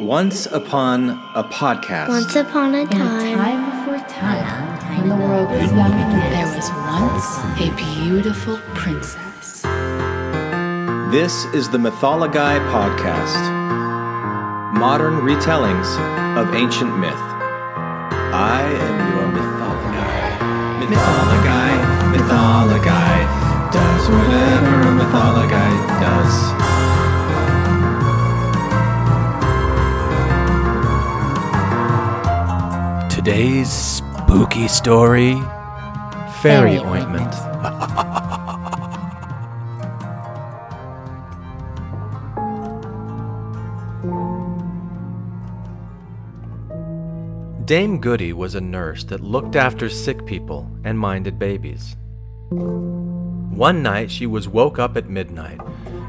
Once upon a podcast. Once upon a In a time, time before time, when the world was young and there was once a beautiful princess. This is the Mythology Podcast. Modern retellings of ancient myth. I am your mythology. Mythology, mythology. Does whatever a mythology does. Today's spooky story Fairy Fairy Ointment. Dame Goody was a nurse that looked after sick people and minded babies. One night she was woke up at midnight,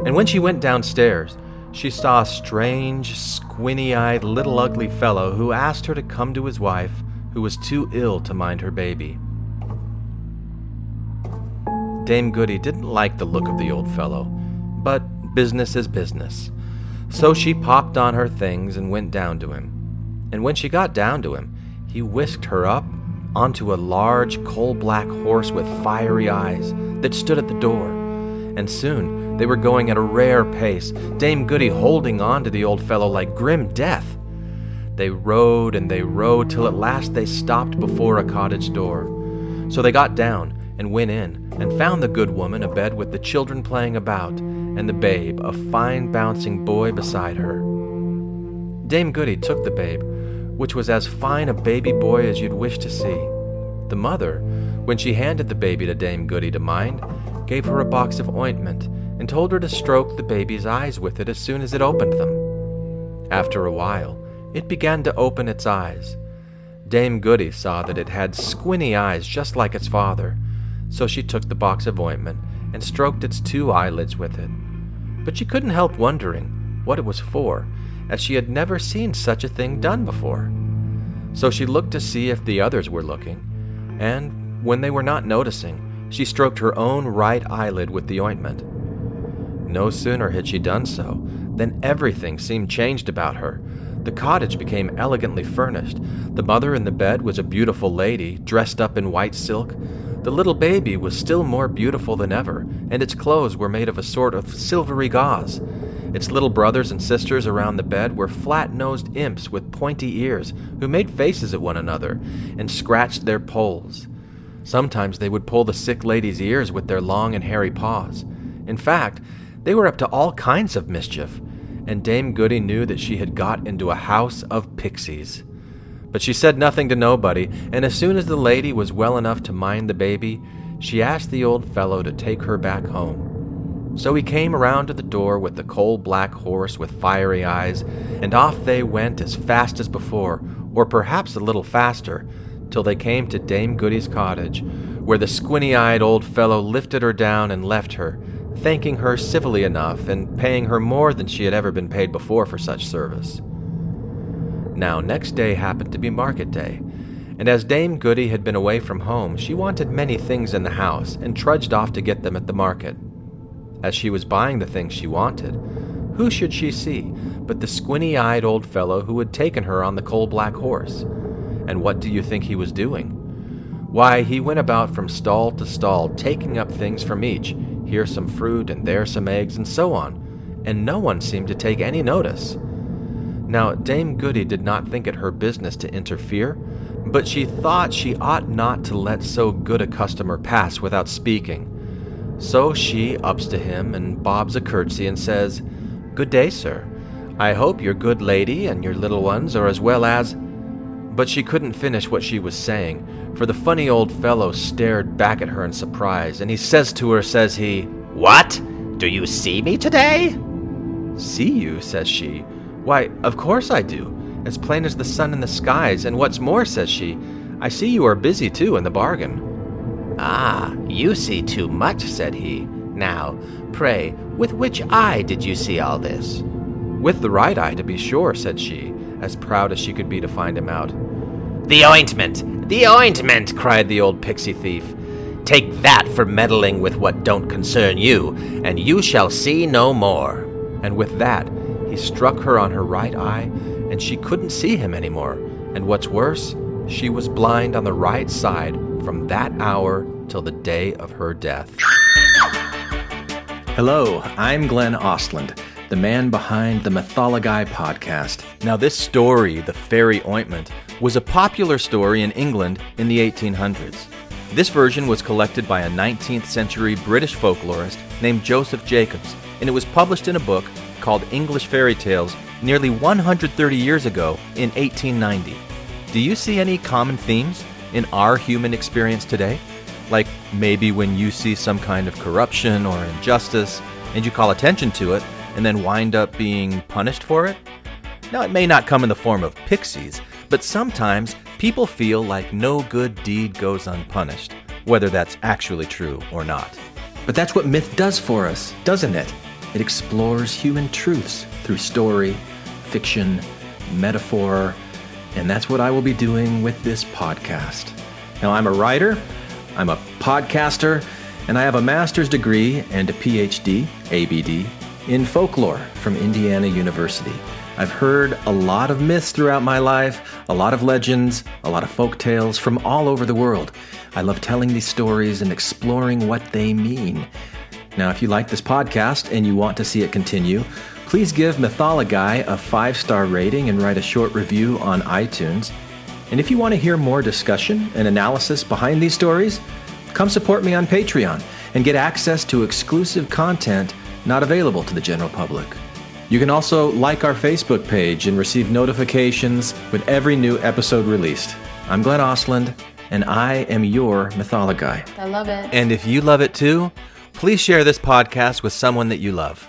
and when she went downstairs, she saw a strange, squinty eyed little ugly fellow who asked her to come to his wife, who was too ill to mind her baby. Dame Goody didn't like the look of the old fellow, but business is business. So she popped on her things and went down to him. And when she got down to him, he whisked her up onto a large coal black horse with fiery eyes that stood at the door. And soon they were going at a rare pace, Dame Goody holding on to the old fellow like grim death. They rode and they rode till at last they stopped before a cottage door. So they got down and went in and found the good woman abed with the children playing about and the babe, a fine bouncing boy, beside her. Dame Goody took the babe, which was as fine a baby boy as you'd wish to see. The mother, when she handed the baby to Dame Goody to mind, gave her a box of ointment and told her to stroke the baby's eyes with it as soon as it opened them. After a while, it began to open its eyes. Dame Goody saw that it had squinty eyes just like its father, so she took the box of ointment and stroked its two eyelids with it. But she couldn't help wondering what it was for, as she had never seen such a thing done before. So she looked to see if the others were looking, and when they were not noticing, she stroked her own right eyelid with the ointment. No sooner had she done so than everything seemed changed about her. The cottage became elegantly furnished. The mother in the bed was a beautiful lady, dressed up in white silk. The little baby was still more beautiful than ever, and its clothes were made of a sort of silvery gauze. Its little brothers and sisters around the bed were flat nosed imps with pointy ears who made faces at one another and scratched their polls. Sometimes they would pull the sick lady's ears with their long and hairy paws. In fact, they were up to all kinds of mischief, and Dame Goody knew that she had got into a house of pixies. But she said nothing to nobody, and as soon as the lady was well enough to mind the baby, she asked the old fellow to take her back home. So he came around to the door with the coal black horse with fiery eyes, and off they went as fast as before, or perhaps a little faster, till they came to Dame Goody's cottage, where the squinty eyed old fellow lifted her down and left her, thanking her civilly enough and paying her more than she had ever been paid before for such service. Now, next day happened to be market day, and as Dame Goody had been away from home, she wanted many things in the house and trudged off to get them at the market. As she was buying the things she wanted, who should she see but the squinty eyed old fellow who had taken her on the coal black horse? And what do you think he was doing? Why, he went about from stall to stall, taking up things from each, here some fruit and there some eggs, and so on, and no one seemed to take any notice. Now, Dame Goody did not think it her business to interfere, but she thought she ought not to let so good a customer pass without speaking. So she ups to him and bobs a curtsy and says, Good day, sir. I hope your good lady and your little ones are as well as. But she couldn't finish what she was saying, for the funny old fellow stared back at her in surprise, and he says to her, says he, What? Do you see me today? See you, says she. Why, of course I do, as plain as the sun in the skies, and what's more, says she, I see you are busy too in the bargain. Ah, you see too much, said he. Now, pray, with which eye did you see all this? With the right eye, to be sure, said she, as proud as she could be to find him out. The ointment! The ointment! cried the old pixie thief. Take that for meddling with what don't concern you, and you shall see no more. and with that, he struck her on her right eye, and she couldn't see him anymore. And what's worse, she was blind on the right side from that hour till the day of her death. Hello, I'm Glenn Ostland, the man behind the Mythology podcast. Now, this story, The Fairy Ointment, was a popular story in England in the 1800s. This version was collected by a 19th century British folklorist named Joseph Jacobs, and it was published in a book called English Fairy Tales nearly 130 years ago in 1890. Do you see any common themes in our human experience today? Like maybe when you see some kind of corruption or injustice and you call attention to it and then wind up being punished for it? Now, it may not come in the form of pixies, but sometimes people feel like no good deed goes unpunished, whether that's actually true or not. But that's what myth does for us, doesn't it? It explores human truths through story, fiction, metaphor, and that's what I will be doing with this podcast. Now, I'm a writer, I'm a podcaster, and I have a master's degree and a PhD, ABD, in folklore from Indiana University. I've heard a lot of myths throughout my life, a lot of legends, a lot of folk tales from all over the world. I love telling these stories and exploring what they mean. Now, if you like this podcast and you want to see it continue, please give Mythology a five star rating and write a short review on iTunes. And if you want to hear more discussion and analysis behind these stories, come support me on Patreon and get access to exclusive content not available to the general public. You can also like our Facebook page and receive notifications with every new episode released. I'm Glenn Ostland, and I am your Mythology. I love it. And if you love it too, please share this podcast with someone that you love.